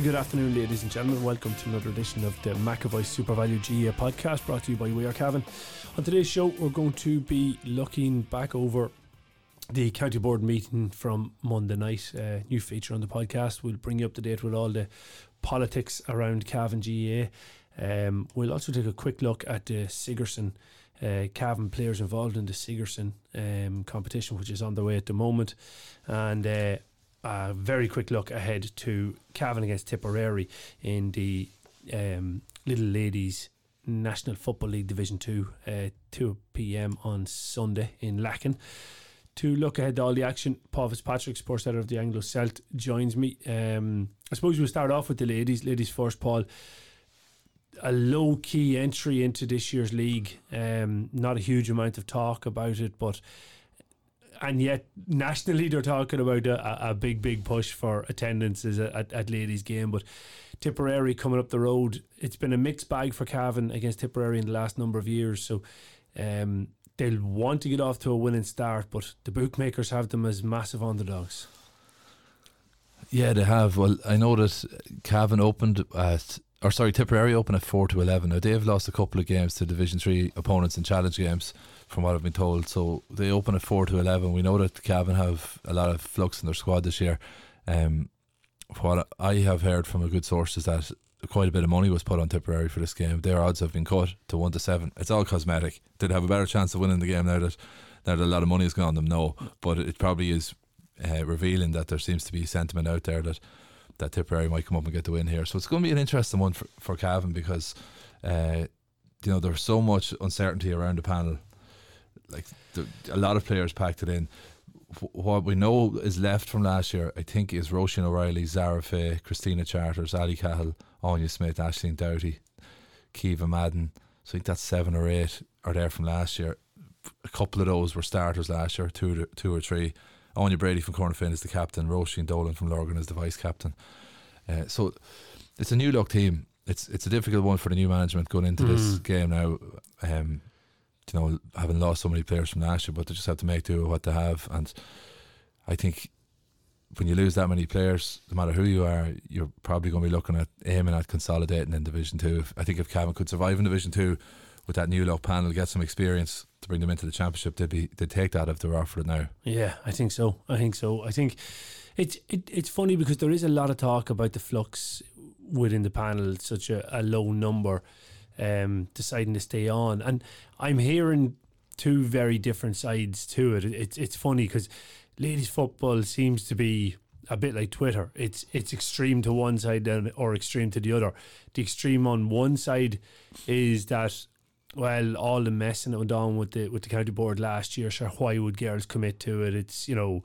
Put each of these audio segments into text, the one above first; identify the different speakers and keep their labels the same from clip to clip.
Speaker 1: Very good afternoon, ladies and gentlemen. Welcome to another edition of the McEvoy Super Value GA podcast brought to you by We Are Cavan. On today's show, we're going to be looking back over the county board meeting from Monday night. Uh, new feature on the podcast. We'll bring you up to date with all the politics around Cavan GA. Um, we'll also take a quick look at the Sigerson uh, Cavan players involved in the Sigerson um, competition, which is on the way at the moment. And uh, a very quick look ahead to Cavan against Tipperary in the um, Lidl Ladies National Football League Division 2, uh, 2 p.m. on Sunday in Lacken. To look ahead to all the action, Paul Fitzpatrick, sports editor of the Anglo Celt, joins me. Um, I suppose we'll start off with the ladies. Ladies first, Paul. A low key entry into this year's league. Um, not a huge amount of talk about it, but and yet nationally they're talking about a, a big, big push for attendances at, at ladies' game. But Tipperary coming up the road, it's been a mixed bag for Cavan against Tipperary in the last number of years. So um, they'll want to get off to a winning start, but the bookmakers have them as massive underdogs.
Speaker 2: Yeah, they have. Well, I know that Cavan opened at, or sorry, Tipperary opened at four to eleven. Now they've lost a couple of games to Division Three opponents in challenge games from what I've been told. So they open at four to eleven. We know that Cavan have a lot of flux in their squad this year. Um, what I have heard from a good source is that quite a bit of money was put on Tipperary for this game. Their odds have been cut to one to seven. It's all cosmetic. Did have a better chance of winning the game now that now that a lot of money has gone on them? No, but it probably is uh, revealing that there seems to be sentiment out there that that Tipperary might come up and get the win here. So it's going to be an interesting one for for Cavan because. Uh, you know, there's so much uncertainty around the panel like the, a lot of players packed it in. What we know is left from last year, I think, is Roisin O'Reilly, Zara Faye, Christina Charters, Ali Cahill, Anya Smith, Ashleen Doughty, Kiva Madden. So I think that's seven or eight are there from last year. A couple of those were starters last year, two, two or three. Anya Brady from Cornafean is the captain. Roisin Dolan from Lurgan is the vice captain. Uh, so it's a new look team. It's it's a difficult one for the new management going into mm. this game now. Um, you know, having lost so many players from last year, but they just have to make do with what they have. And I think when you lose that many players, no matter who you are, you're probably going to be looking at aiming at consolidating in Division Two. I think if Cavan could survive in Division Two with that new look panel, get some experience to bring them into the championship, they'd be they'd take that if they're offered it now.
Speaker 1: Yeah, I think so. I think so. I think it's it, it's funny because there is a lot of talk about the flux within the panel, such a, a low number um, deciding to stay on. And I'm hearing two very different sides to it. It's it's funny because ladies football seems to be a bit like Twitter. It's it's extreme to one side or extreme to the other. The extreme on one side is that well, all the messing that went on with the with the county board last year, sure, why would girls commit to it? It's you know,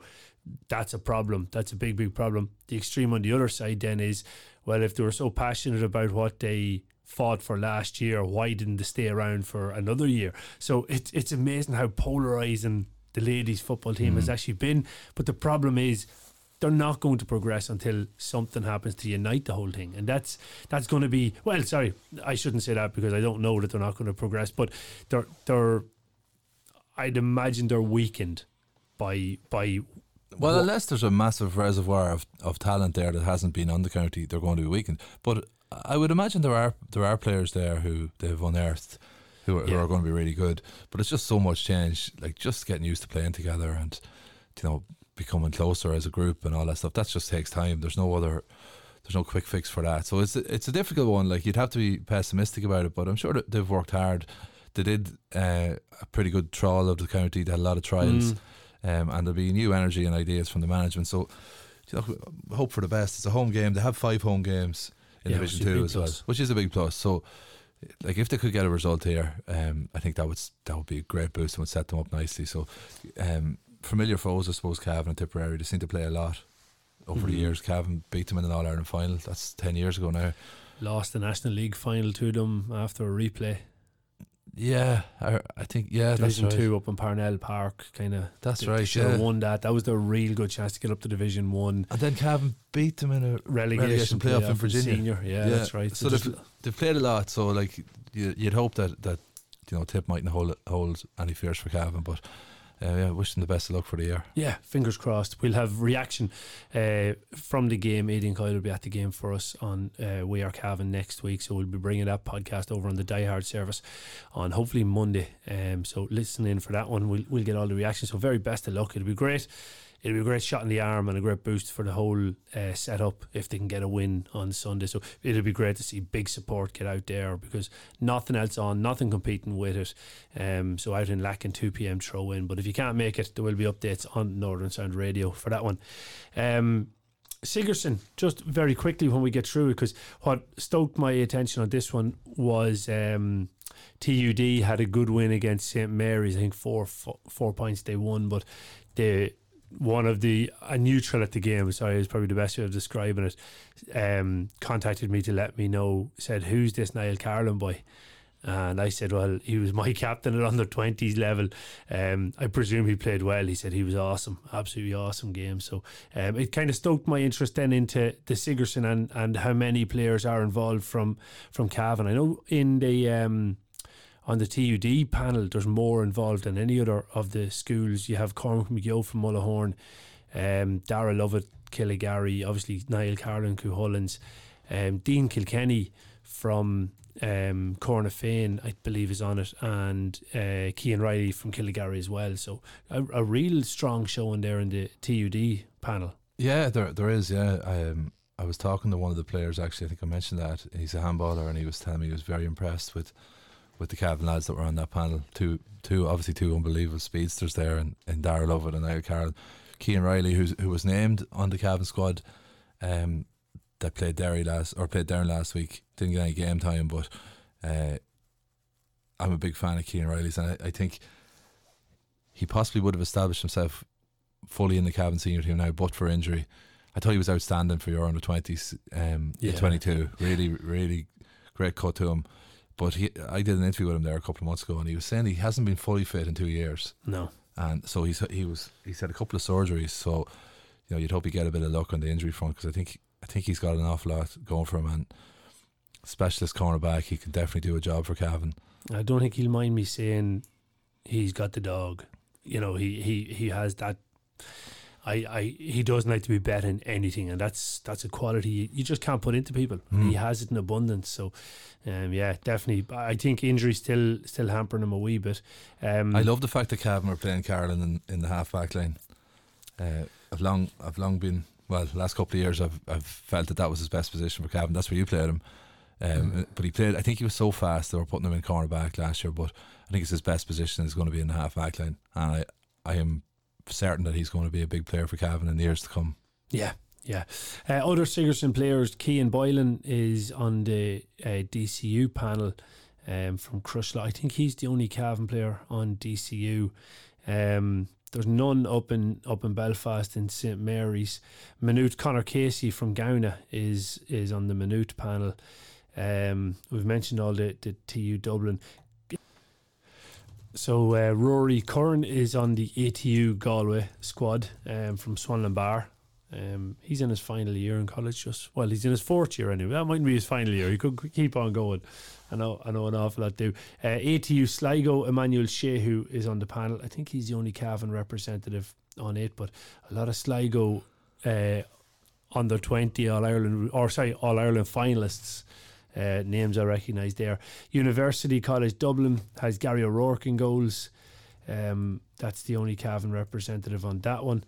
Speaker 1: that's a problem. That's a big, big problem. The extreme on the other side then is, well, if they were so passionate about what they fought for last year, why didn't they stay around for another year? So it's it's amazing how polarizing the ladies football team mm. has actually been. But the problem is they're not going to progress until something happens to unite the whole thing, and that's that's going to be well. Sorry, I shouldn't say that because I don't know that they're not going to progress, but they're they're. I'd imagine they're weakened by by.
Speaker 2: Well, what, unless there's a massive reservoir of, of talent there that hasn't been on the county, they're going to be weakened. But I would imagine there are there are players there who they've unearthed who are, yeah. who are going to be really good. But it's just so much change. Like just getting used to playing together and you know becoming closer as a group and all that stuff. That just takes time. There's no other. There's no quick fix for that. So it's a, it's a difficult one. Like you'd have to be pessimistic about it, but I'm sure that they've worked hard. They did uh, a pretty good trial of the county. They had a lot of trials,
Speaker 1: Mm.
Speaker 2: um, and there'll be new energy and ideas from the management. So you know, hope for the best. It's a home game. They have five home games in
Speaker 1: Yeah,
Speaker 2: Division
Speaker 1: which is a
Speaker 2: Two
Speaker 1: big
Speaker 2: as well,
Speaker 1: plus.
Speaker 2: which is a big plus. So, like, if they could get a result here, um, I think that would that would be a great boost and would set them up nicely. So, um, familiar foes, I suppose, Cavan and Tipperary. They seem to play a lot over the
Speaker 1: Mhm.
Speaker 2: years. Cavan beat them in an All Ireland final. That's ten years ago now.
Speaker 1: Lost the National League final to them after a replay.
Speaker 2: Yeah, I, I think yeah,
Speaker 1: Division
Speaker 2: that's right.
Speaker 1: two up in Parnell Park, kind of.
Speaker 2: That's right.
Speaker 1: Should have won that. That was their real good chance to get up to Division One
Speaker 2: And then Cavan beat them in a
Speaker 1: relegation,
Speaker 2: Relegation playoff in Virginia.
Speaker 1: Senior. Yeah,
Speaker 2: Yeah.
Speaker 1: that's right.
Speaker 2: So
Speaker 1: just-
Speaker 2: they've, they've played a lot, so like you, you'd hope that that you know Tip mightn't hold hold any fears for Cavan, but uh, yeah, wish them the best of luck for the year.
Speaker 1: Yeah, fingers crossed. We'll have reaction uh, from the game. Aidan Coyle will be at the game for us on uh, We Are Cavan next week, so we'll be bringing that podcast over on the Die Hard service on hopefully Monday. Um, so listen in for that one. We'll we'll get all the reactions. So very best of luck. It'll be great. It'll be a great shot in the arm and a great boost for the whole uh, setup if they can get a win on Sunday. So it'll be great to see big support get out there because nothing else on, nothing competing with it. Um, so out in Lacken, 2 p.m. throw in. But if you can't make it, there will be updates on Northern Sound Radio for that one. Um, Sigerson, just very quickly when we get through because what stoked my attention on this one was um, TUD had a good win against St Mary's. I think four four, four points they won, but they one of the a neutral at the game. Sorry, is probably the best way of describing it. Um, contacted me to let me know. Said, "Who's this Niall Carolan boy?" And I said, well, he was my captain at under 20s level. Um, I presume he played well. He said he was awesome, absolutely awesome game. So um, it kind of stoked my interest then into the Sigerson and, and how many players are involved from from Cavan. I know in the um, on the TUD panel, there's more involved than any other of the schools. You have Cormac McGill from Mullahoran, um, Dara Lovett, Killygarry, obviously Niall Carolan, Cuhullins, um, Dean Kilkenny from um, Cornafean, I believe, is on it, and uh, Kean Riley from Killygarry as well. So a, a real strong showing there in the TUD panel.
Speaker 2: Yeah, there there is. Yeah, I um, I was talking to one of the players actually. I think I mentioned that he's a handballer, and he was telling me he was very impressed with with the Cavan lads that were on that panel. Two two obviously two unbelievable speedsters there, and and Dara Lovett and Niall Carolan, Kean Riley, who's who was named on the Cavan squad, um, that played Derry last or played Derry last week. Didn't get any game time, but uh, I'm a big fan of Kean Riley's, and I, I think he possibly would have established himself fully in the Cavan senior team now, but for injury. I thought he was outstanding for your under twenties, um,
Speaker 1: yeah.
Speaker 2: twenty two. Really, really great cut to him. But he, I did an interview with him there a couple of months ago, and he was saying he hasn't been fully fit in two years,
Speaker 1: No.
Speaker 2: and so he's he was he's had a couple of surgeries. So you know you'd hope he get a bit of luck on the injury front because I think I think he's got an awful lot going for him, and specialist cornerback, he can definitely do a job for Cavan.
Speaker 1: I don't think he'll mind me saying he's got the dog. You know, he he, he has that. I, I he doesn't like to be bet in anything, and that's that's a quality you, you just can't put into people.
Speaker 2: Mm.
Speaker 1: He has it in abundance. So, um, yeah, definitely. I think injury still still hampering him a wee bit. Um,
Speaker 2: I love the fact that Cavan are playing Carolan in, in the half back line. Uh, I've long I've long been well last couple of years I've I've felt that that was his best position for Cavan. That's where you played him. Um, But he played. I think he was so fast they were putting him in cornerback last year. But I think it's his best position is going to be in the half back line, and I I am certain that he's going to be a big player for Cavan in the years to come.
Speaker 1: Yeah, yeah. Uh, other Sigerson players, Kean Boylan is on the uh, DCU panel um, from Crushla. I think he's the only Cavan player on DCU. Um, there's none up in up in Belfast in St Mary's. Minute Connor Casey from Gowna is is on the Minute panel. Um, we've mentioned all the, the TU Dublin. So uh, Rory Curran is on the ATU Galway squad um, from Swanlinbar. Um, he's in his final year in college. Just well, he's in his fourth year anyway. That mightn't be his final year. He could keep on going. I know, I know an awful lot do. Uh, ATU Sligo Emmanuel Shehu is on the panel. I think he's the only Cavan representative on it, but a lot of Sligo uh, under twenty All Ireland or sorry All Ireland finalists. Uh, names I recognise there. University College Dublin has Gary O'Rourke in goals. Um, that's the only Cavan representative on that one.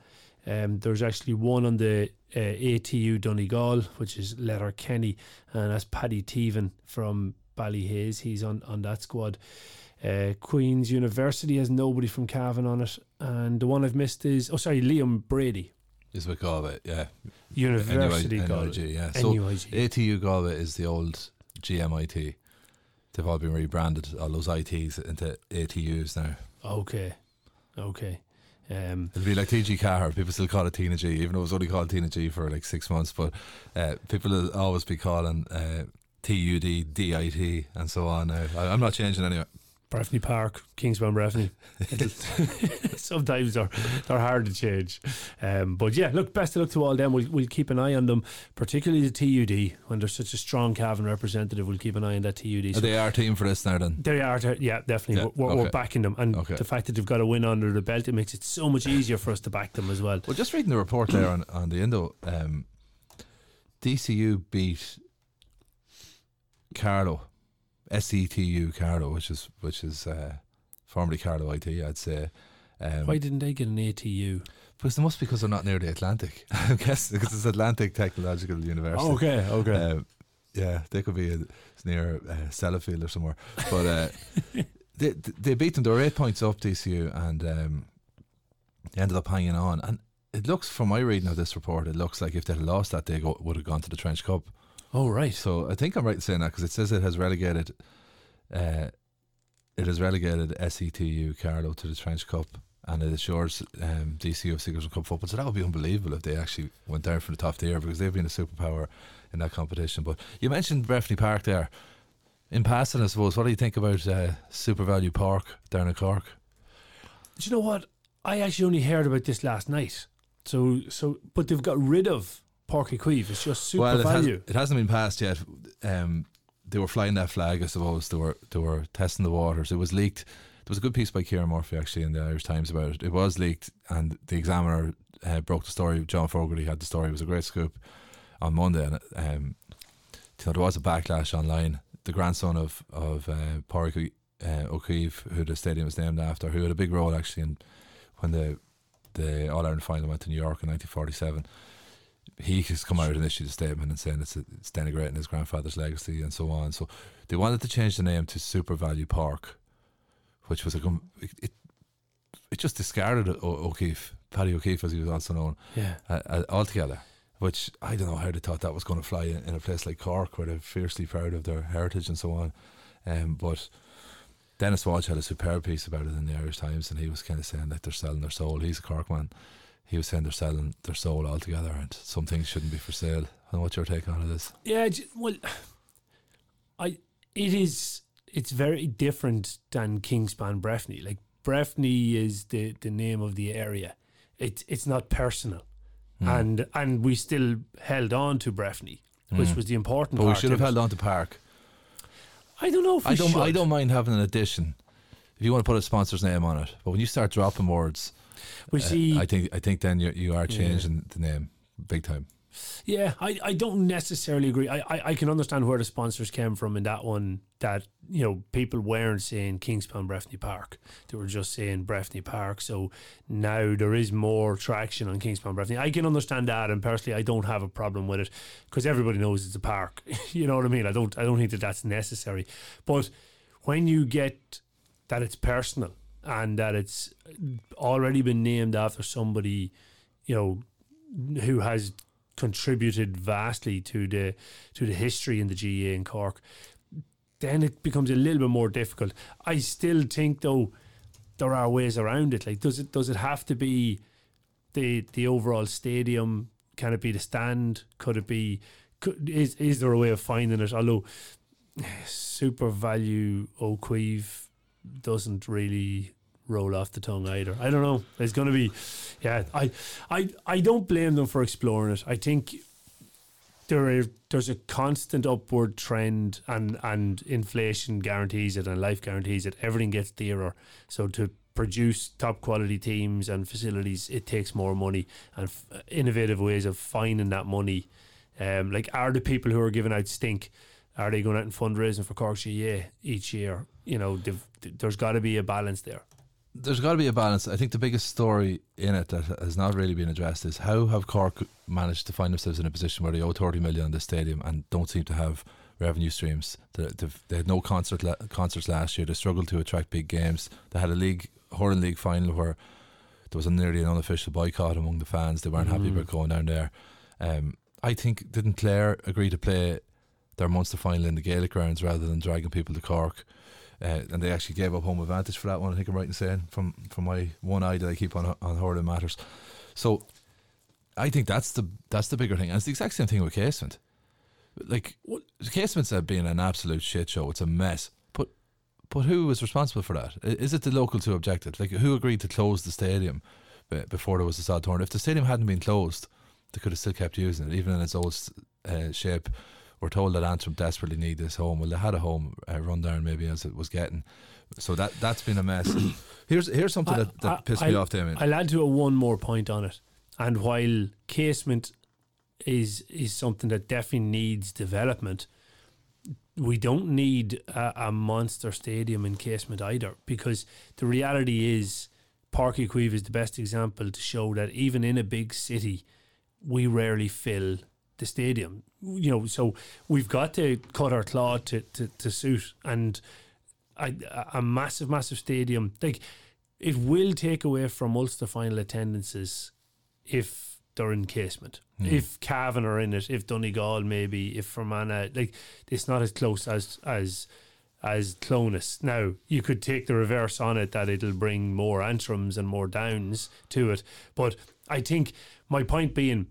Speaker 1: Um, there's actually one on the uh, ATU Donegal, which is Letterkenny, and that's Paddy Teven from Ballyhaise. He's on, on that squad. Uh, Queen's University has nobody from Cavan on it, and the one I've missed is oh sorry, Liam Brady,
Speaker 2: Is what Galway, yeah.
Speaker 1: University Galway.
Speaker 2: NUIG, yeah. So
Speaker 1: NUIG.
Speaker 2: ATU Galway is the old GMIT. They've all been rebranded, all those ITs into ATUs now.
Speaker 1: Okay, okay. Um,
Speaker 2: It'll be like TG Car. People still call it TnaG, even though it was only called TnaG for like six months. But uh, people will always be calling uh, TUD, DIT, and so on now. I, I'm not changing anyway.
Speaker 1: Breffni Park, Kingspan Breffni. Sometimes they're they're hard to change, um, but yeah. Look, best of luck to all them. We'll, we'll keep an eye on them, particularly the TUD. When there's such a strong Cavan representative, we'll keep an eye on that TUD.
Speaker 2: Are
Speaker 1: So
Speaker 2: they our team for this now then?
Speaker 1: They are, yeah, definitely.
Speaker 2: Yeah,
Speaker 1: we're, we're
Speaker 2: okay.
Speaker 1: backing them, and
Speaker 2: Okay.
Speaker 1: the fact that they've got a win under the belt, it makes it so much easier for us to back them as well.
Speaker 2: Well, just reading the report there on, on the Indo, um, DCU beat Carlow, SETU Carlow, which is which is uh, formerly Carlow IT, I'd say. Um,
Speaker 1: Why didn't they get an ATU?
Speaker 2: Because it must because they're not near the Atlantic. I guess because it's Atlantic Technological University.
Speaker 1: okay, okay.
Speaker 2: Um, yeah, they could be uh, near uh, Sellafield or somewhere. But uh, they they beat them. They were eight points up DCU, and um, they ended up hanging on. And it looks, from my reading of this report, it looks like if they had lost that, they go, would have gone to the Trench Cup.
Speaker 1: Oh right.
Speaker 2: So I think I'm right in saying that because it says it has relegated. Uh, it has relegated SETU Carlow to the Trench Cup, and it assures um, DCU of Sigerson Cup football. So that would be unbelievable if they actually went down from the top tier because they've been a superpower in that competition. But you mentioned Breffni Park there. In passing, I suppose, what do you think about uh, SuperValu Park down in Cork?
Speaker 1: Do you know what? I actually only heard about this last night. So, so, but they've got rid of Páirc Uí Chaoimh. It's just super
Speaker 2: well, it, has,
Speaker 1: value.
Speaker 2: it hasn't been passed yet. Um, they were flying that flag, I suppose. They were they were testing the waters. It was leaked. There was a good piece by Kieran Murphy actually in the Irish Times about it. It was leaked, and the Examiner uh, broke the story. John Fogarty had the story. It was a great scoop on Monday, and um, you know, there was a backlash online. The grandson of of uh, Pádraig uh, O'Keefe, who the stadium is named after, who had a big role actually in when the the All Ireland final went to New York in 1947 he has come out and issued a statement and saying it's, it's denigrating his grandfather's legacy and so on. So they wanted to change the name to SuperValu Park, which was a it, it, it just discarded o- O'Keefe, Paddy O'Keefe as he was also known,
Speaker 1: Yeah.
Speaker 2: uh, uh, altogether. Which I don't know how they thought that was going to fly in, in a place like Cork, where they're fiercely proud of their heritage and so on. Um, but Denis Walsh had a superb piece about it in the Irish Times, and he was kind of saying that they're selling their soul. He's a Cork man he was saying they're selling their soul altogether and some things shouldn't be for sale. And what's your take on it is?
Speaker 1: Yeah, well, I it is it's very different than Kingspan Breffni. Like Breffni is the the name of the area. It's it's not personal,
Speaker 2: Hmm.
Speaker 1: and and we still held on to Breffni, which
Speaker 2: Mm.
Speaker 1: was the important.
Speaker 2: But we should have held on to Park.
Speaker 1: I don't know
Speaker 2: I don't I don't mind having an addition if you want to put a sponsor's name on it. But when you start dropping words,
Speaker 1: We
Speaker 2: uh,
Speaker 1: see.
Speaker 2: I think I think then you you are
Speaker 1: Yeah.
Speaker 2: changing the name big time.
Speaker 1: Yeah, I, I don't necessarily agree. I, I, I can understand where the sponsors came from in that one. That you know people weren't saying Kingspan Breffni Park; they were just saying Breffni Park. So now there is more traction on Kingspan Breffni. I can understand that, and personally, I don't have a problem with it because everybody knows it's a park. you know what I mean? I don't I don't think that that's necessary. But when you get that it's personal and that it's already been named after somebody, you know, who has contributed vastly to the to the history in the GA in Cork, then it becomes a little bit more difficult. I still think though there are ways around it. Like does it does it have to be the the overall stadium? Can it be the stand? Could it be could, is is there a way of finding it? Although SuperValu O'Queeve doesn't really roll off the tongue either. I don't know. It's going to be, yeah. I, I, I don't blame them for exploring it. I think there are, there's a constant upward trend, and and inflation guarantees it, and life guarantees it. Everything gets dearer. So to produce top quality teams and facilities, it takes more money and f- innovative ways of finding that money. Um, like are the people who are giving out stink? Are they going out and fundraising for Cork GA each year? You know, there's got to be a balance there.
Speaker 2: there's got to be a balance. I think the biggest story in it that has not really been addressed is how have Cork managed to find themselves in a position where they owe 30 million on the stadium and don't seem to have revenue streams. They, they've- had no concert la- concerts last year. They struggled to attract big games. They had a league hurling league final where there was a nearly an unofficial boycott among the fans. They weren't happy
Speaker 1: Mm.
Speaker 2: about going down there. Um, I think didn't Clare agree to play their Munster final in the Gaelic grounds rather than dragging people to Cork? Uh, and they actually gave up home advantage for that one. I think I'm right in saying from from my one eye that I keep on on hurling matters. So I think that's the that's the bigger thing. And it's the exact same thing with Casement. Like what? Casement's uh, being an absolute shit show. It's a mess. But but who was responsible for that? Is it the locals who objected? Like who agreed to close the stadium before there was a sod torn? If the stadium hadn't been closed, they could have still kept using it, even in its old uh, shape. We're told that Antrim desperately need this home. Well, they had a home uh, run down maybe as it was getting. So that that's been a mess. here's here's something
Speaker 1: I-
Speaker 2: that, that
Speaker 1: I-
Speaker 2: pissed me
Speaker 1: I'll-
Speaker 2: off, Damien.
Speaker 1: I'll add to it one more point on it. And while casement is is something that definitely needs development, we don't need a, a monster stadium in casement either. Because the reality is, Páirc Uí Chaoimh is the best example to show that even in a big city, we rarely fill the stadium. You know, so we've got to cut our cloth to, to, to suit. And a, a massive, massive stadium, like it will take away from Ulster final attendances if they're in casement. Hmm. If Cavan are in it, if Donegal maybe, if Fermanagh, like it's not as close as as as Clones. Now you could take the reverse on it that it'll bring more Antrims and more downs to it, but I think my point being,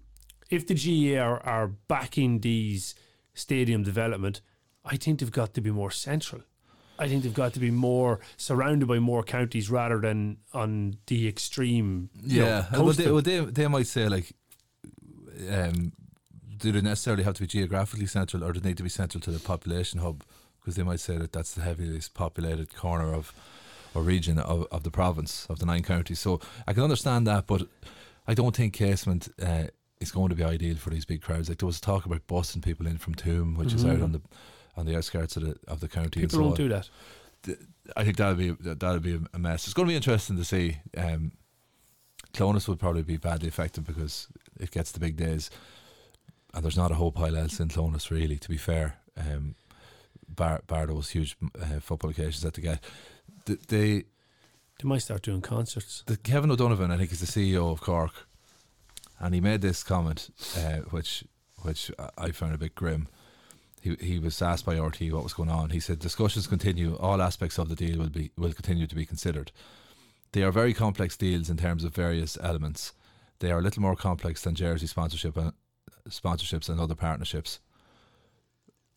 Speaker 1: if the GA are, are backing these stadium development, I think they've got to be more central. I think they've got to be more surrounded by more counties rather than on the extreme. know,
Speaker 2: Yeah, uh, well, they, well, they they might say like, um, do they necessarily have to be geographically central, or do they need to be central to the population hub? Because they might say that that's the heaviest populated corner of or region of, of the province of the nine counties. So I can understand that, but I don't think casement uh, is going to be ideal for these big crowds. Like there was talk about busing people in from Toome, which is out on the on the outskirts of the of the county.
Speaker 1: People
Speaker 2: so
Speaker 1: don't
Speaker 2: on.
Speaker 1: do that.
Speaker 2: I think that'll be that'll be a mess. It's going to be interesting to see. Um, Clones would probably be badly affected because it gets the big days, and there's not a whole pile else in Clones really. To be fair, um, bar, bar those huge uh, football occasions that they get. They
Speaker 1: They might start doing concerts.
Speaker 2: the Kevin O'Donovan, I think, is the CEO of Cork, and he made this comment, uh, which which I- found a bit grim. He he was asked by RTÉ what was going on. He said discussions continue. All aspects of the deal will be will continue to be considered. They are very complex deals in terms of various elements. They are a little more complex than jersey sponsorship and sponsorships and other partnerships,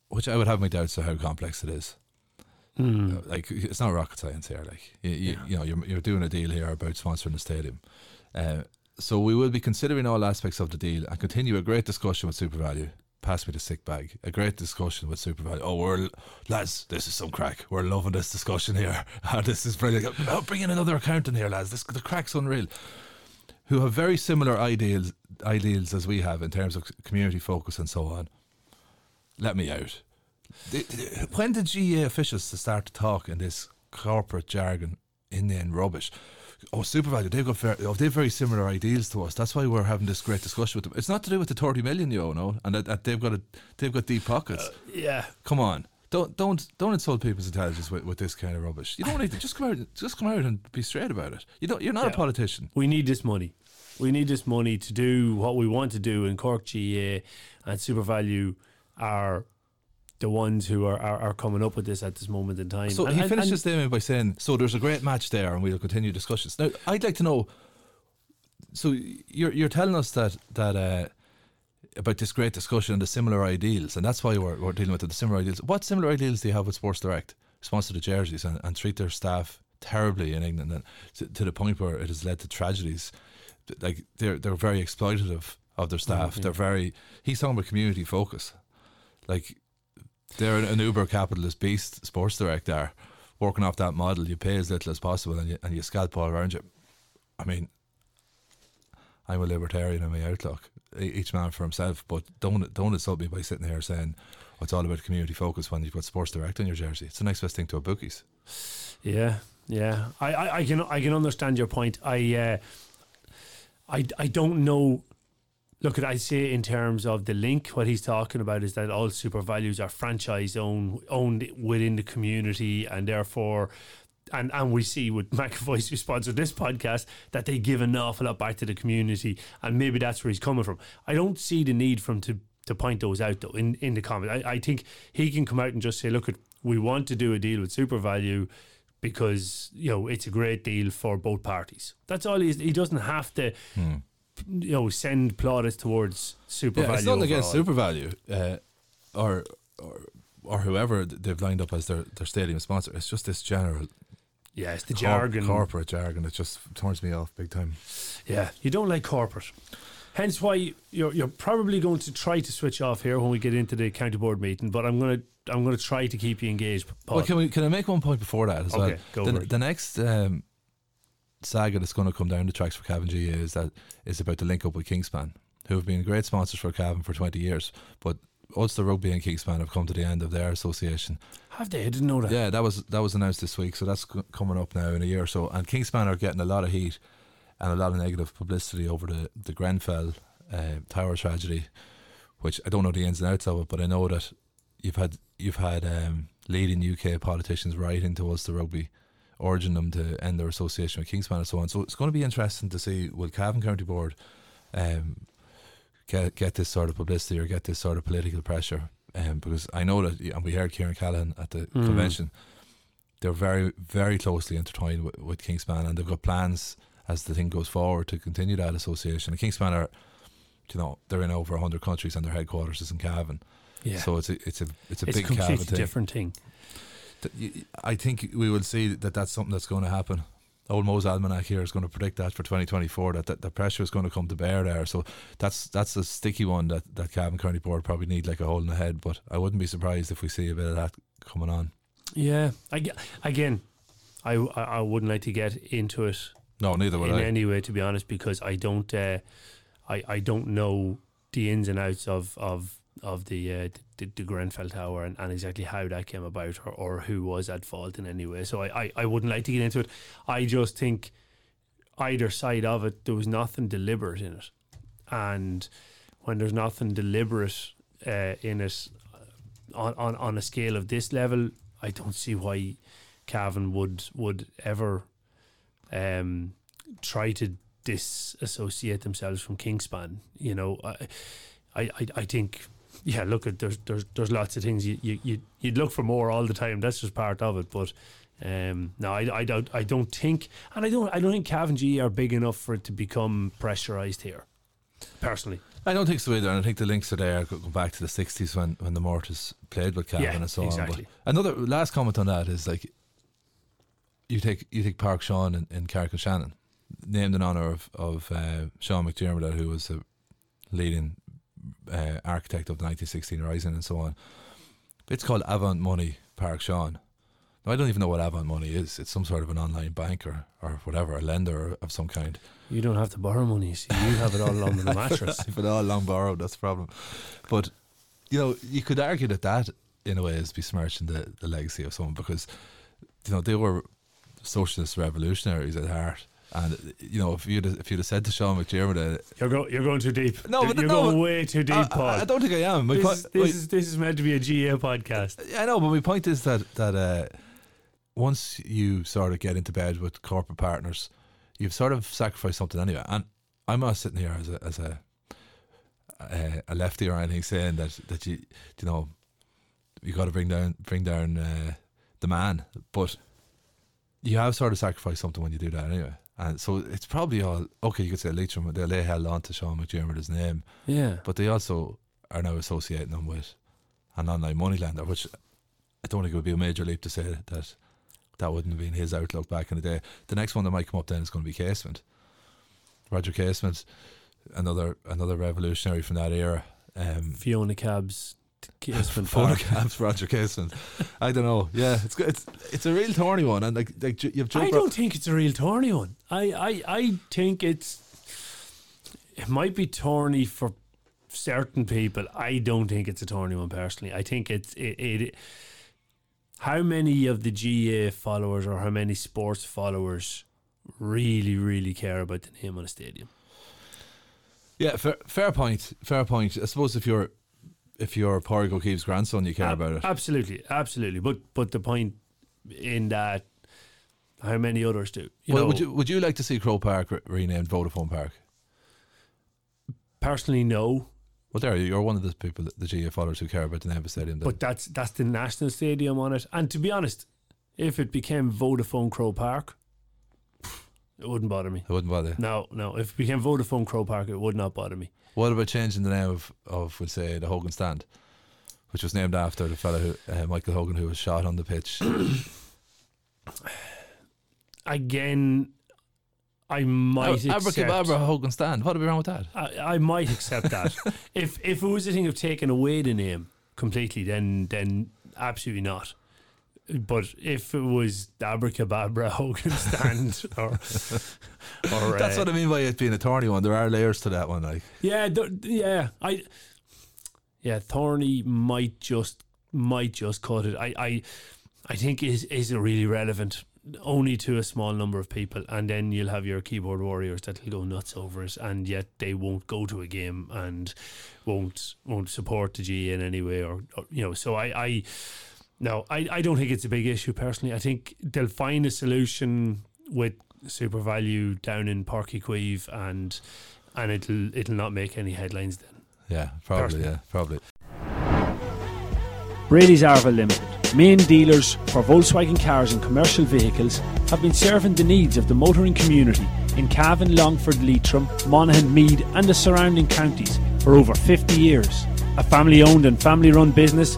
Speaker 2: which I would have my doubts of how complex it is. Uh, like it's not rocket science here. Like you, you,
Speaker 1: Yeah.
Speaker 2: you know, you're, you're doing a deal here about sponsoring the stadium. Uh, so we will be considering all aspects of the deal and continue a great discussion with SuperValu. Pass me the sick bag. A great discussion with SuperValu. Oh, we're lads, this is some crack. We're loving this discussion here. Ah, this is brilliant. Oh, bring in another accountant here, lads. This the crack's unreal. Who have very similar ideals ideals as we have in terms of community focus and so on. Let me out. The- the- When did GA officials start to talk in this corporate jargon, Indian rubbish? Oh, SuperValu, they've got very, oh, they've very similar ideals to us. That's why we're having this great discussion with them. It's not to do with the thirty million, you know, and that, that they've got a, they've got deep pockets.
Speaker 1: Uh, yeah.
Speaker 2: Come on, don't don't don't insult people's intelligence with, with this kind of rubbish. You don't need to just come out, just come out and be straight about it. You don't, you're not a politician.
Speaker 1: We need this money. We need this money to do what we want to do in Cork GA and SuperValu are the ones who are, are, are coming up with this at this moment in time.
Speaker 2: So
Speaker 1: And-
Speaker 2: he
Speaker 1: and-
Speaker 2: finished his statement by saying, "So there's a great match there, and we'll continue discussions." Now, I'd like to know. So you're you're telling us that that uh, about this great discussion and the similar ideals, and that's why we're, we're dealing with it, the similar ideals. What similar ideals do you have with Sports Direct, sponsor the jerseys and, and treat their staff terribly in England, and to, to the point where it has led to tragedies. Like they're they're very exploitative of their staff.
Speaker 1: yeah.
Speaker 2: They're very. He's talking about community focus. Like they're an, an uber capitalist beast, Sports Direct are working off that model. You pay as little as possible and you, and you scalp all around you. I mean, I'm a libertarian in my outlook. Each man for himself, but don't don't insult me by sitting here saying, it's all about community focus when you've got Sports Direct on your jersey. It's the next best thing to a bookies.
Speaker 1: Yeah, yeah. I, I, I can I can understand your point. I uh, I I don't know. Look, I say in terms of the link, what he's talking about is that all super values are franchise owned owned within the community, and therefore. And, and we see with McEvoy's who sponsored this podcast that they give an awful lot back to the community and maybe that's where he's coming from. I don't see the need for him to to point those out though in, in the comment. I, I think he can come out and just say, look, we want to do a deal with SuperValu because you know it's a great deal for both parties. That's all he he doesn't have to.
Speaker 2: Hmm.
Speaker 1: You know, send plaudits towards Super
Speaker 2: Yeah,
Speaker 1: Value.
Speaker 2: it's not against. SuperValu uh, or, or or whoever they've lined up as their, their stadium sponsor. It's just this general
Speaker 1: Yeah, it's the
Speaker 2: corp-
Speaker 1: jargon.
Speaker 2: corporate jargon. It just turns me off big time.
Speaker 1: Yeah, you don't like corporate. Hence why you're you're probably going to try to switch off here when we get into the county board meeting. But I'm gonna I'm gonna try to keep you engaged. Paul.
Speaker 2: Well, can we can I make one point before that as
Speaker 1: Okay,
Speaker 2: well?
Speaker 1: go
Speaker 2: the, the next um, saga that's going to come down the tracks for Cavan G is that is about the link up with Kingspan, who have been great sponsors for Cavan for twenty years, but Ulster Rugby and Kingspan have come to the end of their association.
Speaker 1: have they? I didn't know that.
Speaker 2: Yeah, that was that was announced this week, so that's c- coming up now in a year or so. And Kingspan are getting a lot of heat and a lot of negative publicity over the the Grenfell uh, tower tragedy, which I don't know the ins and outs of it, but I know that you've had you've had um, leading UK politicians writing to Ulster Rugby, urging them to end their association with Kingspan and so on. So it's going to be interesting to see will Cavan County Board um, get get this sort of publicity or get this sort of political pressure. Um, because I know that, and we heard Kieran Callahan at the
Speaker 1: Mm.
Speaker 2: convention, they're very, very closely intertwined with, with Kingspan, and they've got plans as the thing goes forward to continue that association. And Kingspan are, you know, they're in over hundred countries, and their headquarters is in Cavan.
Speaker 1: yeah.
Speaker 2: So it's a, it's a, it's a
Speaker 1: it's a
Speaker 2: big Cavan
Speaker 1: completely different thing.
Speaker 2: I think we will see that that's something that's going to happen. Old Moore's almanac here is going to predict that for 2024 that, that the pressure is going to come to bear there. So that's that's a sticky one that that Cavan County Board probably need like a hole in the head. But I wouldn't be surprised if we see a bit of that coming on.
Speaker 1: Yeah. I, again, I, I I wouldn't like to get into it
Speaker 2: No, neither would
Speaker 1: in
Speaker 2: I.
Speaker 1: any way, to be honest, because I don't, uh, I I don't know the ins and outs of of of the uh, the, the Grenfell Tower and, and exactly how that came about or, or who was at fault in any way. So I, I, I wouldn't like to get into it. I just think either side of it, there was nothing deliberate in it, and when there's nothing deliberate uh, in it uh, on, on on a scale of this level, I don't see why Cavan would would ever um, try to disassociate themselves from Kingspan. You know, I, I, I, I think, yeah. Look, at there's there's there's lots of things you you you'd, you'd look for more all the time. That's just part of it. But um, no, I, I don't I don't think, and I don't I don't think Cavan G are big enough for it to become pressurized here. Personally,
Speaker 2: I don't think so either. And I think the links are there go back to the 60s when, when the Murtaghs played with Cavan
Speaker 1: Yeah,
Speaker 2: and so
Speaker 1: exactly.
Speaker 2: on. But another last comment on that is like you take you take Páirc Seán in, in Carrick-on-Shannon, named in honour of, of uh, Sean McDermott, who was a leading uh, architect of the 1916 Rising and so on. It's called Avant Money Páirc Seán. Now, I don't even know what Avant Money is. It's some sort of an online bank or, or whatever, a lender of some kind.
Speaker 1: you don't have to borrow money. See, you have it all under the mattress.
Speaker 2: I've it all long borrowed. That's the problem. But you know, you could argue that that in a way is besmirching the, the legacy of someone because you know they were socialist revolutionaries at heart. And you know, if you'd if you'd have said to Sean McDermott, uh,
Speaker 1: You're go, you're going too deep.
Speaker 2: No,
Speaker 1: you're
Speaker 2: but- no,
Speaker 1: going way too deep,
Speaker 2: I,
Speaker 1: Paul.
Speaker 2: I, don't think I am. My
Speaker 1: this,
Speaker 2: po-
Speaker 1: is,
Speaker 2: my-
Speaker 1: this is this is meant to be a GA podcast.
Speaker 2: I know, but my point is that that uh, once you sort of get into bed with corporate partners, you've sort of sacrificed something anyway. And I'm not sitting here as a as a a, a lefty or anything saying that that you you know you got to bring down bring down uh, the man, but you have sort of sacrificed something when you do that anyway. And so it's probably all okay. You could say Leitrim they lay hell on to Sean McDermott's name,
Speaker 1: Yeah.
Speaker 2: but they also are now associating him with an online money lender, which I don't think it would be a major leap to say that that wouldn't have been his outlook back in the day. The next one that might come up then is going to be Casement. Roger Casement, another another revolutionary from that era. Um,
Speaker 1: Fiona Cabs, Casement Park.
Speaker 2: for Roger Casement. I don't know. Yeah, it's. It's it's a real thorny one, and like, like you've Joe
Speaker 1: I
Speaker 2: Bro-
Speaker 1: don't think it's a real thorny one. I, I, I think it's it might be thorny for certain people, I don't think it's a Thorny one personally. I think it's it, it. How many of the GA followers or how many sports followers really, really care about the name on a stadium?
Speaker 2: Yeah, fair, fair point. Fair point. I suppose if you're if you're Pádraig O'Keefe's grandson, you care
Speaker 1: Ab-
Speaker 2: about it.
Speaker 1: Absolutely, absolutely. But but the point in that, how many others do? You
Speaker 2: well,
Speaker 1: know,
Speaker 2: would you would you like to see Croke Park re- renamed Vodafone Park?
Speaker 1: personally no.
Speaker 2: Well, there you- you're one of the people, the GA followers who care about the name of the stadium. Then.
Speaker 1: But that's that's the national stadium on it. And to be honest, if it became Vodafone Croke Park, it wouldn't bother me.
Speaker 2: It wouldn't bother.
Speaker 1: No, no. If it became Vodafone Croke Park, it would not bother me.
Speaker 2: What about changing the name of, of we'll say, the Hogan Stand, which was named after the fellow who, uh, Michael Hogan, who was shot on the pitch?
Speaker 1: Again, I might
Speaker 2: Ab-
Speaker 1: accept.
Speaker 2: Abracadabra Hogan Stand. What'd be wrong with that?
Speaker 1: I, I might accept that. if if it was a thing of taking away the name completely, then then absolutely not. But if it was Abracadabra Hogan Stand or or
Speaker 2: That's
Speaker 1: uh,
Speaker 2: what I mean by it being a thorny one. There are layers to that one. Like,
Speaker 1: Yeah, th- yeah, I, yeah, Thorny might just might just cut it. I, I, I think is isn't really relevant only to a small number of people, and then you'll have your keyboard warriors that'll go nuts over it, and yet they won't go to a game and won't won't support the G in any way, or, or you know. So I, I, no, I, I don't think it's a big issue personally. I think they'll find a solution with SuperValu down in Páirc Uí Chaoimh and and it'll it'll not make any headlines then.
Speaker 2: yeah, probably,
Speaker 1: Personally.
Speaker 2: yeah, probably.
Speaker 3: Brady's Arva Limited, main dealers for Volkswagen cars and commercial vehicles, have been serving the needs of the motoring community in Cavan, Longford, Leitrim, Monaghan, Meath, and the surrounding counties for over 50 years. A family owned and family run business,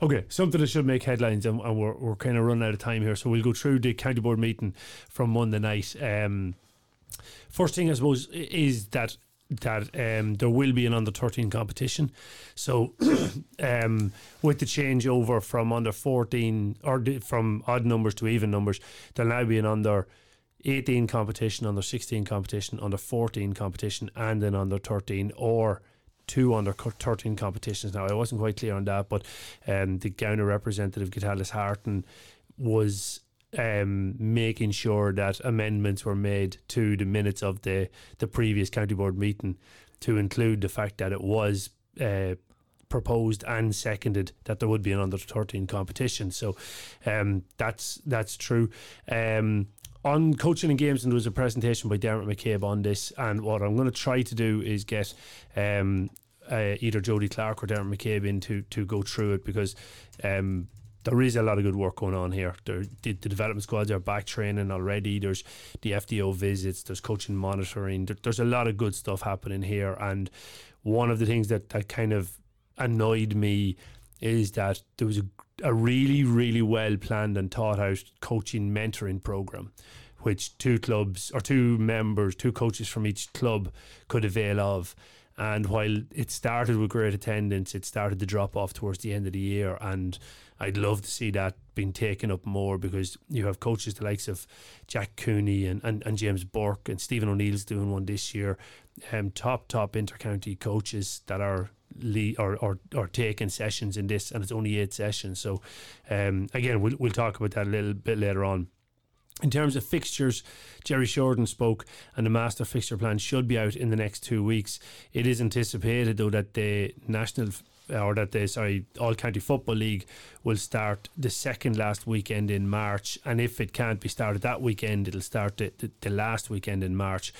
Speaker 1: Okay, something that should make headlines, and, and we're, we're kind of running out of time here, so we'll go through the county board meeting from Monday night. Um, first thing, I suppose, is that that um, there will be an under thirteen competition. So, um, with the changeover from under fourteen or from odd numbers to even numbers, there'll now be an under. 18 competition, under 16 competition, under 14 competition, and an under 13 or two under 13 competitions. Now, I wasn't quite clear on that, but um, the Gowna representative, Gitalis Harton, was um, making sure that amendments were made to the minutes of the, the previous county board meeting to include the fact that it was uh, proposed and seconded that there would be an under 13 competition. So um, that's that's true. Um, on coaching and games, and there was a presentation by Dermot McCabe on this. And what I'm going to try to do is get um, uh, either Jody Clark or Dermot McCabe in to, to go through it because um, there is a lot of good work going on here. There, the, the development squads are back training already. There's the FDO visits. There's coaching monitoring. There, there's a lot of good stuff happening here. And one of the things that, that kind of annoyed me is that there was a, a really, really well planned and thought out coaching mentoring program, which two clubs or two members, two coaches from each club could avail of. And while it started with great attendance, it started to drop off towards the end of the year. And I'd love to see that being taken up more because you have coaches the likes of Jack Cooney and, and, and James Burke and Stephen O'Neill's doing one this year. Um, top, top intercounty coaches that are le- or, or or taking sessions in this, and it's only eight sessions. So, um, again, we'll we'll talk about that a little bit later on. In terms of fixtures, Jerry Shorten spoke, and the master fixture plan should be out in the next two weeks. It is anticipated, though, that the national or that the sorry All County Football League will start the second last weekend in March, and if it can't be started that weekend, it'll start the, the, the last weekend in March.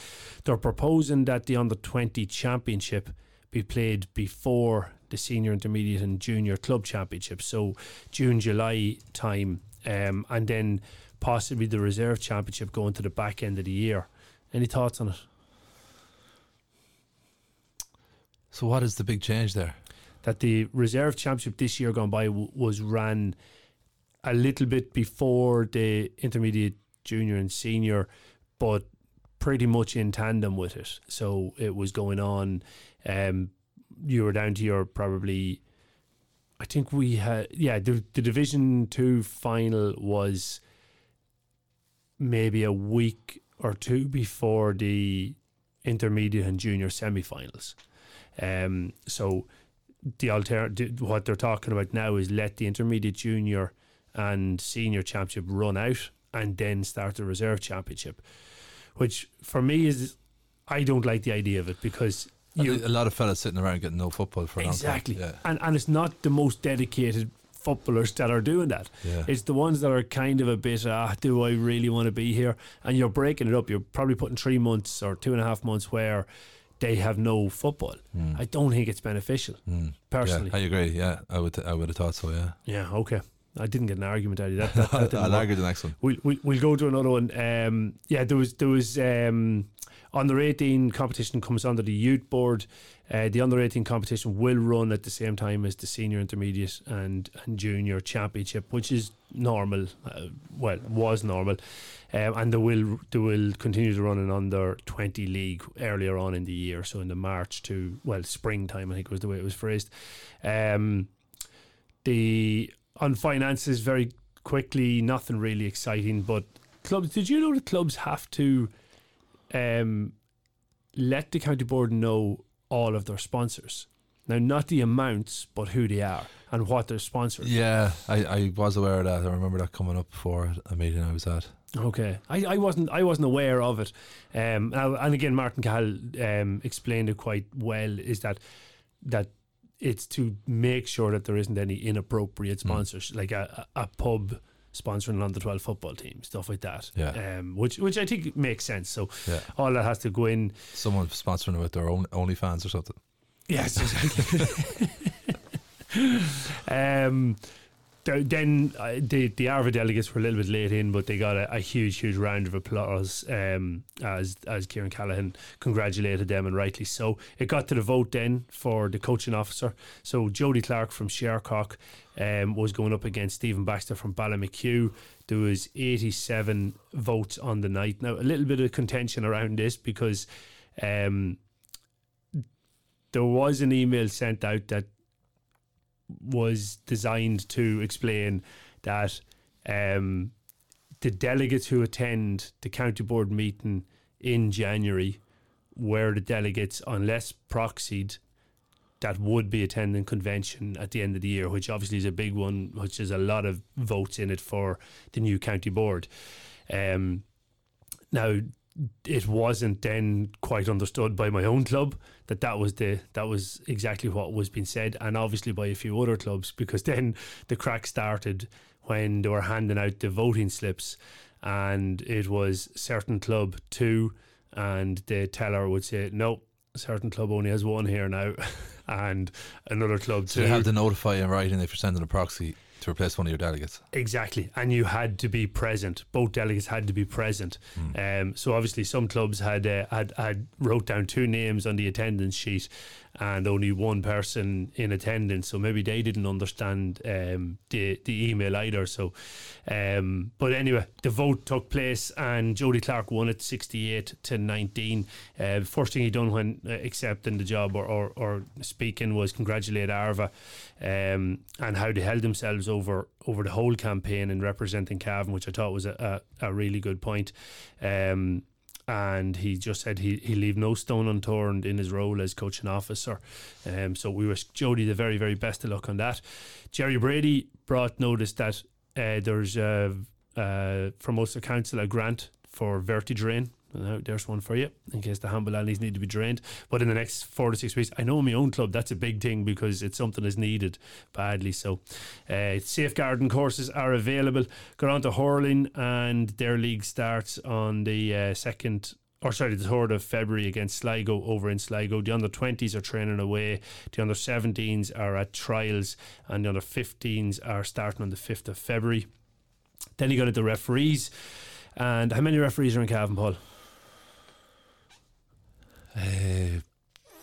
Speaker 1: They're proposing that the under twenty championship be played before the senior, intermediate, and junior club championships. So June, July time, um, and then possibly the reserve championship going to the back end of the year. Any thoughts on it?
Speaker 2: So, what is the big change there?
Speaker 1: That the reserve championship this year gone by w- was ran a little bit before the intermediate, junior, and senior, but pretty much in tandem with it. So it was going on. Um, you were down to your probably. I think we had yeah the the Division Two final was maybe a week or two before the intermediate and junior semi-finals. Um, so the alter what they're talking about now is let the intermediate, junior, and senior championship run out, and then start the reserve championship. Which for me is, I don't like the idea of it because
Speaker 2: you, a lot of fellas sitting around getting no football for
Speaker 1: exactly,
Speaker 2: yeah.
Speaker 1: and and it's not the most dedicated footballers that are doing that.
Speaker 2: Yeah.
Speaker 1: It's the ones that are kind of a bit, ah, do I really want to be here? And you're breaking it up. You're probably putting three months or two and a half months where they have no football.
Speaker 2: Mm.
Speaker 1: I don't think it's beneficial,
Speaker 2: mm.
Speaker 1: personally.
Speaker 2: Yeah, I agree. Yeah, I would. I would have thought so. Yeah.
Speaker 1: Yeah. Okay. I didn't get an argument out of that. that, that
Speaker 2: I'll argue the next one.
Speaker 1: We'll, we'll, we'll go to another one. Um, yeah, there was there was um, under 18 competition comes under the youth board. Uh, the under 18 competition will run at the same time as the senior intermediate and, and junior championship, which is normal. Uh, well, was normal. Um, and they will they will continue to run an under 20 league earlier on in the year, so in the March to well springtime, I think was the way it was phrased. Um, the on finances very quickly, nothing really exciting, but clubs. Did you know that clubs have to um, let the county board know all of their sponsors? Now, not the amounts, but who they are and what they're sponsoring.
Speaker 2: Yeah, I, I was aware of that. I remember that coming up before a meeting I was at.
Speaker 1: Okay, I, I wasn't I wasn't aware of it, um, and again Martin Cahill um, explained it quite well. Is that that it's to make sure that there isn't any inappropriate sponsors, mm. like a, a pub sponsoring on the 12 football team, stuff like that.
Speaker 2: Yeah.
Speaker 1: Um, which which I think makes sense. So
Speaker 2: yeah.
Speaker 1: all that has to go in.
Speaker 2: Someone sponsoring it with their own OnlyFans or something.
Speaker 1: Yes, exactly. um, then uh, the the Arva delegates were a little bit late in, but they got a, a huge, huge round of applause um, as as Kieran Callahan congratulated them, and rightly so. It got to the vote then for the coaching officer. So Jody Clark from Shercock um, was going up against Stephen Baxter from Ballymachugh. There was 87 votes on the night. Now a little bit of contention around this because um, there was an email sent out that was designed to explain that um, the delegates who attend the county board meeting in January were the delegates, unless proxied, that would be attending convention at the end of the year, which obviously is a big one, which is a lot of votes in it for the new county board. Um, now, it wasn't then quite understood by my own club that that was the that was exactly what was being said, and obviously by a few other clubs because then the crack started when they were handing out the voting slips, and it was certain club two, and the teller would say no, certain club only has one here now, and another club
Speaker 2: so
Speaker 1: two.
Speaker 2: they have to notify in writing if you're sending a proxy to replace one of your delegates.
Speaker 1: Exactly, and you had to be present. Both delegates had to be present. Mm. Um, so obviously, some clubs had, uh, had had wrote down two names on the attendance sheet, and only one person in attendance. So maybe they didn't understand um, the the email either. So, um, but anyway, the vote took place, and Jody Clark won it sixty eight to nineteen. Uh, first thing he done when uh, accepting the job or, or, or speaking was congratulate Arva um, and how they held themselves over over the whole campaign in representing Cavan, which I thought was a, a, a really good point. Um, and he just said he he leave no stone unturned in his role as coaching officer. Um, so we wish Jody the very very best of luck on that. Jerry Brady brought notice that uh, there's uh, uh, from Ulster Council a grant for Vertidrain now, there's one for you in case the handball alleys need to be drained. But in the next four to six weeks, I know in my own club that's a big thing because it's something that's needed badly. So, uh, safeguarding courses are available. Go on to hurling, and their league starts on the uh, second or sorry, the third of February against Sligo over in Sligo. The under 20s are training away, the under 17s are at trials, and the under 15s are starting on the 5th of February. Then you go to the referees. And how many referees are in Cavan, Paul?
Speaker 2: Uh,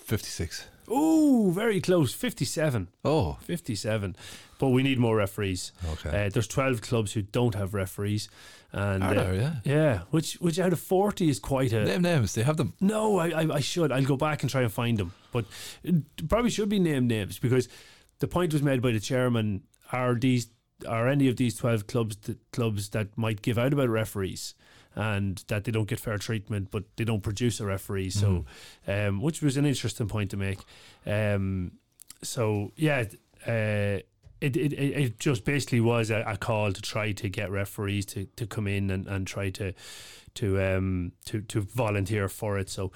Speaker 2: 56.
Speaker 1: Oh, very close. 57.
Speaker 2: Oh,
Speaker 1: 57. But we need more referees.
Speaker 2: okay.
Speaker 1: Uh, there's 12 clubs who don't have referees. And
Speaker 2: Are
Speaker 1: uh,
Speaker 2: there, yeah.
Speaker 1: yeah, which which out of 40 is quite a.
Speaker 2: Name names. They have them.
Speaker 1: No, I, I, I should. I'll go back and try and find them. But it probably should be named names because the point was made by the chairman are these are any of these 12 clubs that, clubs that might give out about referees and that they don't get fair treatment but they don't produce a referee. So um, which was an interesting point to make. Um, so yeah uh, it, it, it it just basically was a, a call to try to get referees to, to come in and, and try to to um to, to volunteer for it. So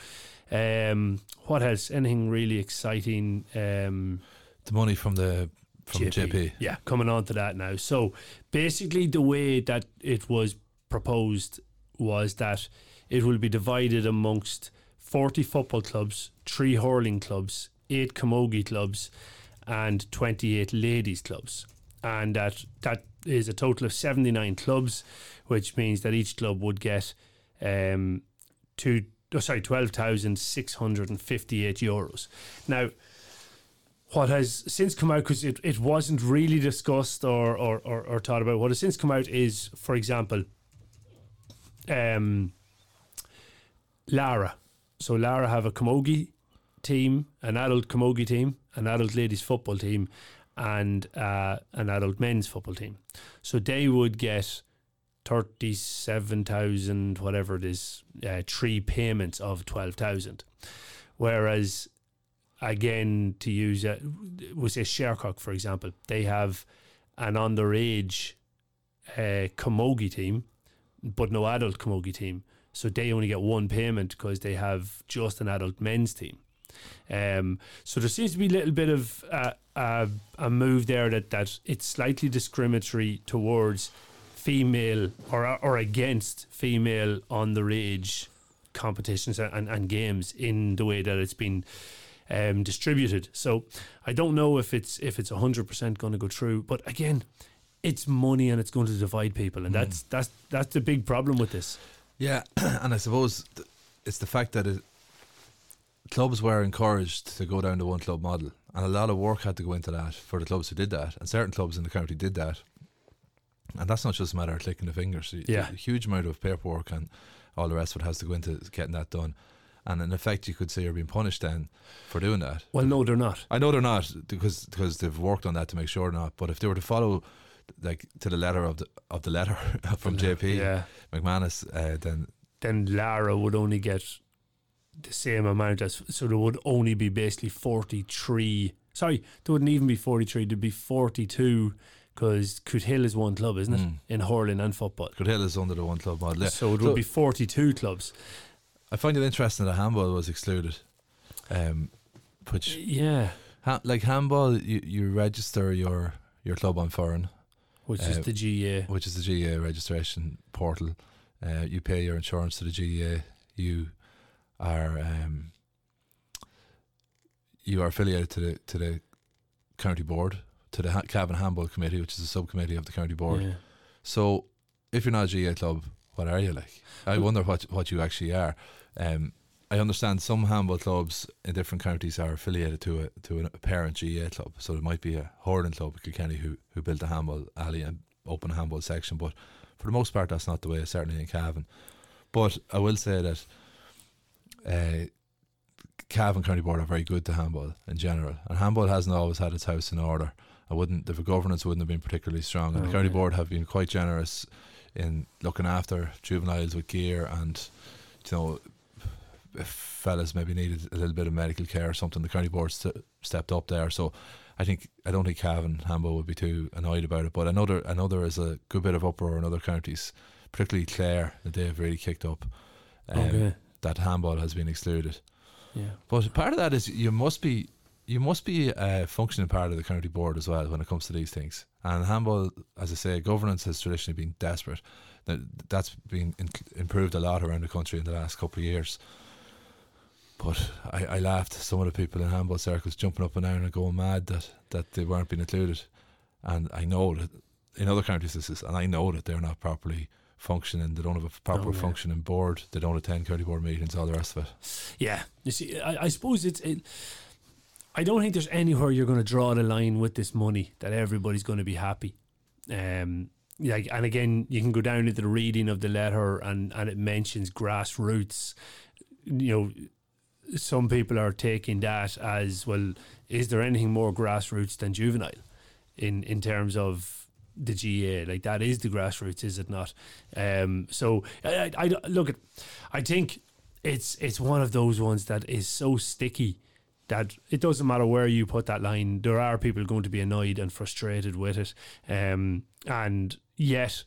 Speaker 1: um what else? Anything really exciting um
Speaker 2: The money from the from JP.
Speaker 1: yeah, coming on to that now. So basically, the way that it was proposed was that it will be divided amongst 40 football clubs, three hurling clubs, eight camogie clubs, and 28 ladies clubs. And that that is a total of 79 clubs, which means that each club would get um, two, oh, sorry, 12,658 euros. Now, what has since come out because it, it wasn't really discussed or, or, or, or thought about what has since come out is for example um Laragh. So Laragh have a camogie team an adult camogie team an adult ladies football team and uh, an adult men's football team. So they would get 37,000 whatever it is uh, three payments of 12,000 whereas again to use a we say Shercock for example they have an underage uh, camogie team but no adult camogie team so they only get one payment because they have just an adult men's team um, so there seems to be a little bit of uh, a move there that, that it's slightly discriminatory towards female or or against female on the rage competitions and, and games in the way that it's been um, distributed. So I don't know if it's if it's hundred percent going to go through. But again, it's money and it's going to divide people, and hmm. that's that's that's the big problem with this.
Speaker 2: Yeah, and I suppose th- it's the fact that it, clubs were encouraged to go down the one club model, and a lot of work had to go into that for the clubs who did that, and certain clubs in the county did that. And that's not just a matter of clicking the fingers.
Speaker 1: Yeah.
Speaker 2: a huge amount of paperwork and all the rest of it has to go into getting that done. And in effect, you could say you're being punished then for doing that.
Speaker 1: Well, no, they're not.
Speaker 2: I know they're not because because they've worked on that to make sure they're not. But if they were to follow like to the letter of the of the letter from JP
Speaker 1: Yeah.
Speaker 2: McManus, uh, then
Speaker 1: Then Laragh would only get the same amount as so there would only be basically forty three. Sorry, there wouldn't even be forty three. There'd be forty two because Cootehill is one club, isn't it?
Speaker 2: Mm.
Speaker 1: In hurling and football.
Speaker 2: Cootehill is under the one club model. Yeah.
Speaker 1: So it
Speaker 2: So-
Speaker 1: would be forty two clubs.
Speaker 2: I find it interesting that handball was excluded. Um, which
Speaker 1: Yeah.
Speaker 2: ha- like handball, you, you register your your club on Foireann,
Speaker 1: Which is
Speaker 2: Uh,
Speaker 1: the GAA.
Speaker 2: which is the GAA registration portal. Uh, you pay your insurance to the GAA. You are um, you are affiliated to the to the county board, to the ha- Cavan Handball Committee, which is a subcommittee of the county board.
Speaker 1: Yeah.
Speaker 2: So if you're not a GAA club, what are you like? I wonder what what you actually are. Um, I understand some handball clubs in different counties are affiliated to a to a parent GAA club. So there might be a hurling club Kilkenny who who built a handball alley and open a handball section, but for the most part that's not the way. Certainly in Cavan, but I will say that uh, Cavan County Board are very good to handball in general, and handball hasn't always had its house in order. I wouldn't the governance wouldn't have been particularly strong, and the county
Speaker 1: Okay.
Speaker 2: board have been quite generous in looking after juveniles with gear and you know if fellas maybe needed a little bit of medical care or something the county board st- stepped up there so I think I don't think Cavan Handball would be too annoyed about it but I know there, I know there is a good bit of uproar in other counties particularly Clare that they've really kicked up um,
Speaker 1: Okay.
Speaker 2: that handball has been excluded
Speaker 1: Yeah.
Speaker 2: but part of that is you must be you must be a functioning part of the county board as well when it comes to these things. And handball, as I say, governance has traditionally been desperate. That that's been in, improved a lot around the country in the last couple of years. But I, I laughed some of the people in handball circles jumping up and down and going mad that, that they weren't being included. And I know that in other counties this is, and I know that they're not properly functioning. They don't have a proper
Speaker 1: Oh, yeah.
Speaker 2: functioning board. They don't attend county board meetings. All the rest of it.
Speaker 1: Yeah, you see, I, I suppose it's it, I don't think there's anywhere you're going to draw the line with this money that everybody's going to be happy. Um, like, and again, you can go down into the reading of the letter, and and it mentions grassroots. You know, some people are taking that as well. Is there anything more grassroots than juvenile, in in terms of the GAA? Like that is the grassroots, is it not? Um, so I, I, I look at. I think it's it's one of those ones that is so sticky that it doesn't matter where you put that line. There are people going to be annoyed and frustrated with it, um, and yet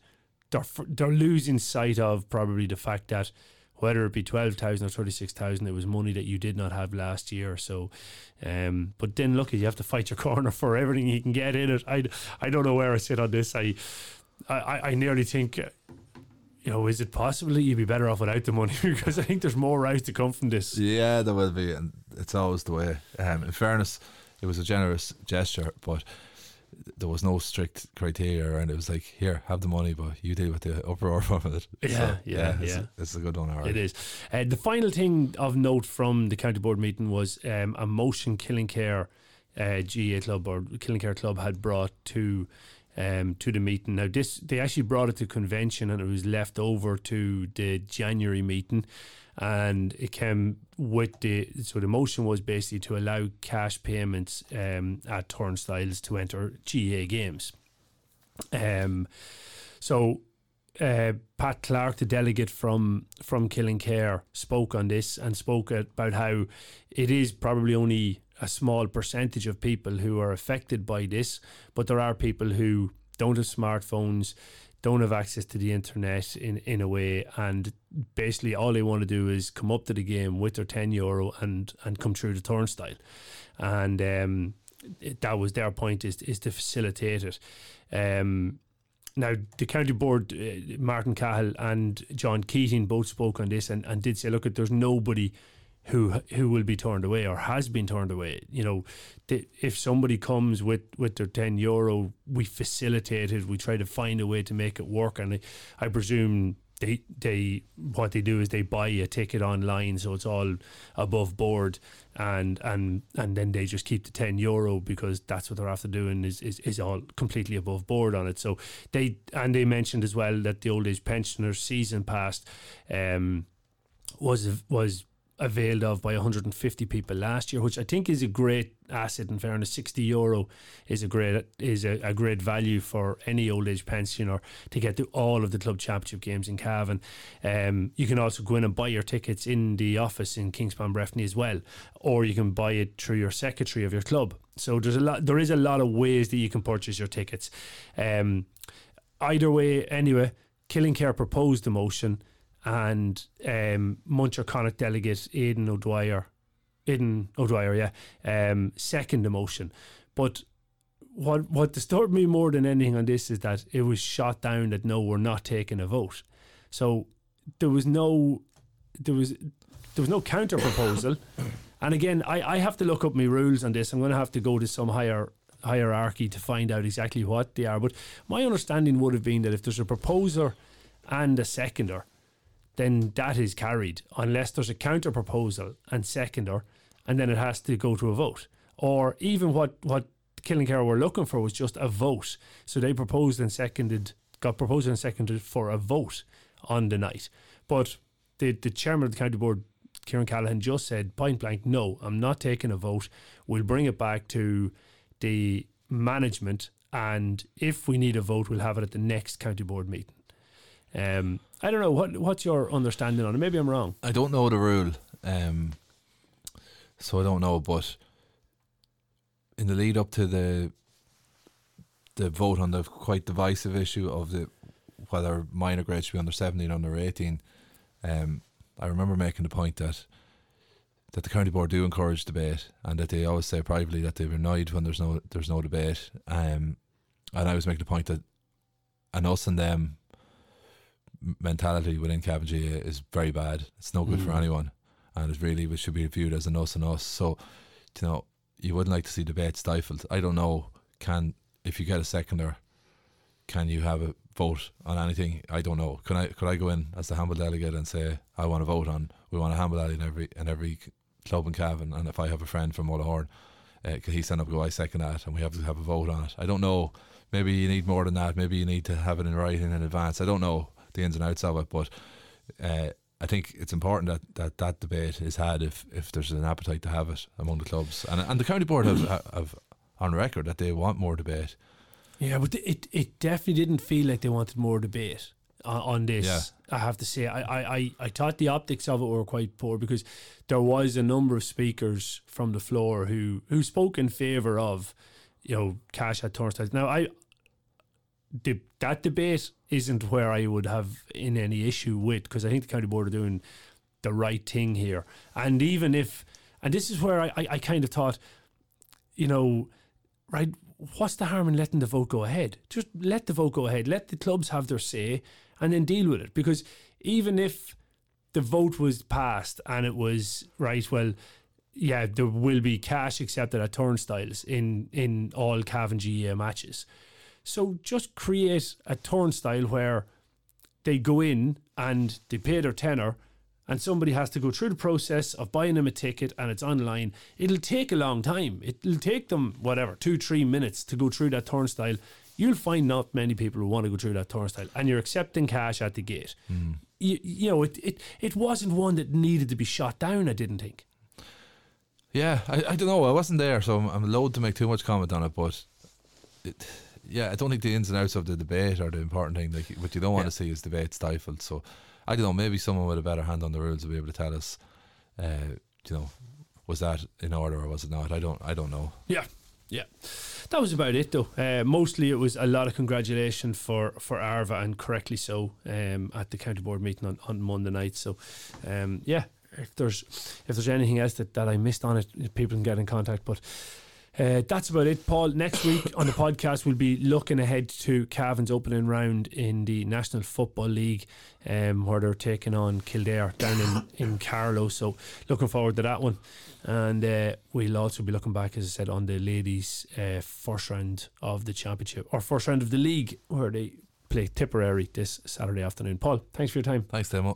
Speaker 1: they're they're losing sight of probably the fact that whether it be 12,000 or 36,000 it was money that you did not have last year so um, but then look you have to fight your corner for everything you can get in it I, I don't know where I sit on this I I, I nearly think you know, is it possible that you'd be better off without the money? because I think there's more rows to come from this.
Speaker 2: Yeah, there will be, and it's always the way. Um, in fairness, it was a generous gesture, but there was no strict criteria, and it was like, here, have the money, but you deal with the uproar from it.
Speaker 1: Yeah, so, yeah, yeah.
Speaker 2: It's,
Speaker 1: yeah.
Speaker 2: it's a good one. Already.
Speaker 1: It is. Uh, the final thing of note from the county board meeting was um, a motion Killinkere uh, GAA club or Killinkere club had brought to um, to the meeting. Now, this they actually brought it to convention and it was left over to the January meeting, and it came with the so the motion was basically to allow cash payments um, at turnstiles to enter GAA games. Um, so. Uh, Pat Clark, the delegate from from Killinkere, spoke on this and spoke about how it is probably only a small percentage of people who are affected by this, but there are people who don't have smartphones, don't have access to the internet in, in a way, and basically all they want to do is come up to the game with their 10 euro and, and come through the turnstile. And um, it, that was their point is, is to facilitate it. Um, now, the county board, uh, Martin Cahill and John Keating both spoke on this and, and did say, look, there's nobody who who will be turned away or has been turned away. You know, the, if somebody comes with, with their ten euro, we facilitate it. We try to find a way to make it work, and I, I presume they they what they do is they buy a ticket online, so it's all above board, and and and then they just keep the ten euro because that's what they're after doing is is, is all completely above board on it. So they and they mentioned as well that the old age pensioners season passed um, was was availed of by 150 people last year, which I think is a great asset. In fairness, 60 euro is a great is a, a great value for any old age pensioner to get to all of the club championship games in Cavan. Um, you can also go in and buy your tickets in the office in Kingspan Breffni as well, or you can buy it through your secretary of your club. So there's a lot. There is a lot of ways that you can purchase your tickets. Um, either way, anyway, Killinkere proposed the motion and um, Munterconnaught delegate Aidan O'Dwyer, Aidan O'Dwyer, yeah, um, second emotion. But what what disturbed me more than anything on this is that it was shot down that no, we're not taking a vote. So there was no there was there was no counter proposal. and again, I, I have to look up my rules on this. I'm going to have to go to some higher hierarchy to find out exactly what they are. But my understanding would have been that if there's a proposer and a seconder, then that is carried unless there's a counter proposal and seconder, and then it has to go to a vote. Or even what what Killinkere were looking for was just a vote. So they proposed and seconded, got proposed and seconded for a vote on the night. But the the chairman of the county board, Kieran Callahan, just said point blank, no, I'm not taking a vote. We'll bring it back to the management, and if we need a vote, we'll have it at the next county board meeting. Um, I don't know what what's your understanding on it. Maybe I'm wrong.
Speaker 2: I don't know the rule, um, so I don't know. But in the lead up to the the vote on the quite divisive issue of the whether minor grades should be under seventeen, under eighteen, um, I remember making the point that that the county board do encourage debate and that they always say privately that they're annoyed when there's no there's no debate. Um, and I was making the point that and us and them mentality within Cavan is very bad. It's no good mm. for anyone, and it really it should be viewed as an us and us. So, you know, you wouldn't like to see debate stifled. I don't know. Can if you get a seconder, can you have a vote on anything? I don't know. Can I could I go in as the handball delegate and say I want to vote on we want a handball alley in every in every club in Cavan, and if I have a friend from Mullahoran, uh, he stand up go, I second that, and we have to have a vote on it. I don't know. Maybe you need more than that. Maybe you need to have it in writing in advance. I don't know the ins and outs of it, but uh, I think it's important that, that that debate is had if, if there's an appetite to have it among the clubs. And and the county board have, have on record that they want more debate.
Speaker 1: Yeah, but it it definitely didn't feel like they wanted more debate on, this.
Speaker 2: Yeah.
Speaker 1: I have to say, I, I, I, I thought the optics of it were quite poor because there was a number of speakers from the floor who who spoke in favour of, you know, cash at turnstiles. Now I the, that debate isn't where I would have in any issue with because I think the county board are doing the right thing here. And even if, and this is where I, I, I kind of thought, you know, right, what's the harm in letting the vote go ahead? Just let the vote go ahead. Let the clubs have their say and then deal with it. Because even if the vote was passed and it was right, well, yeah, there will be cash accepted at turnstiles in in all Cavan GAA matches. So just create a turnstile where they go in and they pay their tenner and somebody has to go through the process of buying them a ticket and it's online. It'll take a long time. It'll take them whatever, two, three minutes to go through that turnstile. You'll find not many people who want to go through that turnstile and you're accepting cash at the gate.
Speaker 2: Mm.
Speaker 1: You, you know, it, it, it wasn't one that needed to be shot down, I didn't think.
Speaker 2: Yeah, I, I don't know. I wasn't there, so I'm, I'm loath to make too much comment on it. But it, yeah, I don't think the ins and outs of the debate are the important thing. Like, what you don't want
Speaker 1: Yeah.
Speaker 2: to see is debate stifled. So I don't know. Maybe someone with a better hand on the rules will be able to tell us. Uh, you know, was that in order or was it not? I don't. I don't know.
Speaker 1: Yeah, yeah. That was about it, though. Uh, mostly, it was a lot of congratulation for for Arva, and correctly so, um, at the county board meeting on, on Monday night. So, um, yeah, if there's if there's anything else that, that I missed on it, people can get in contact. But uh, that's about it, Paul. Next week on the podcast, we'll be looking ahead to Cavan's opening round in the National Football League, um, where they're taking on Kildare down in, in Carlow. So, looking forward to that one. And uh, we'll also be looking back, as I said, on the ladies' uh, first round of the championship or first round of the league, where they play Tipperary this Saturday afternoon. Paul, thanks for your time.
Speaker 2: Thanks, Demo.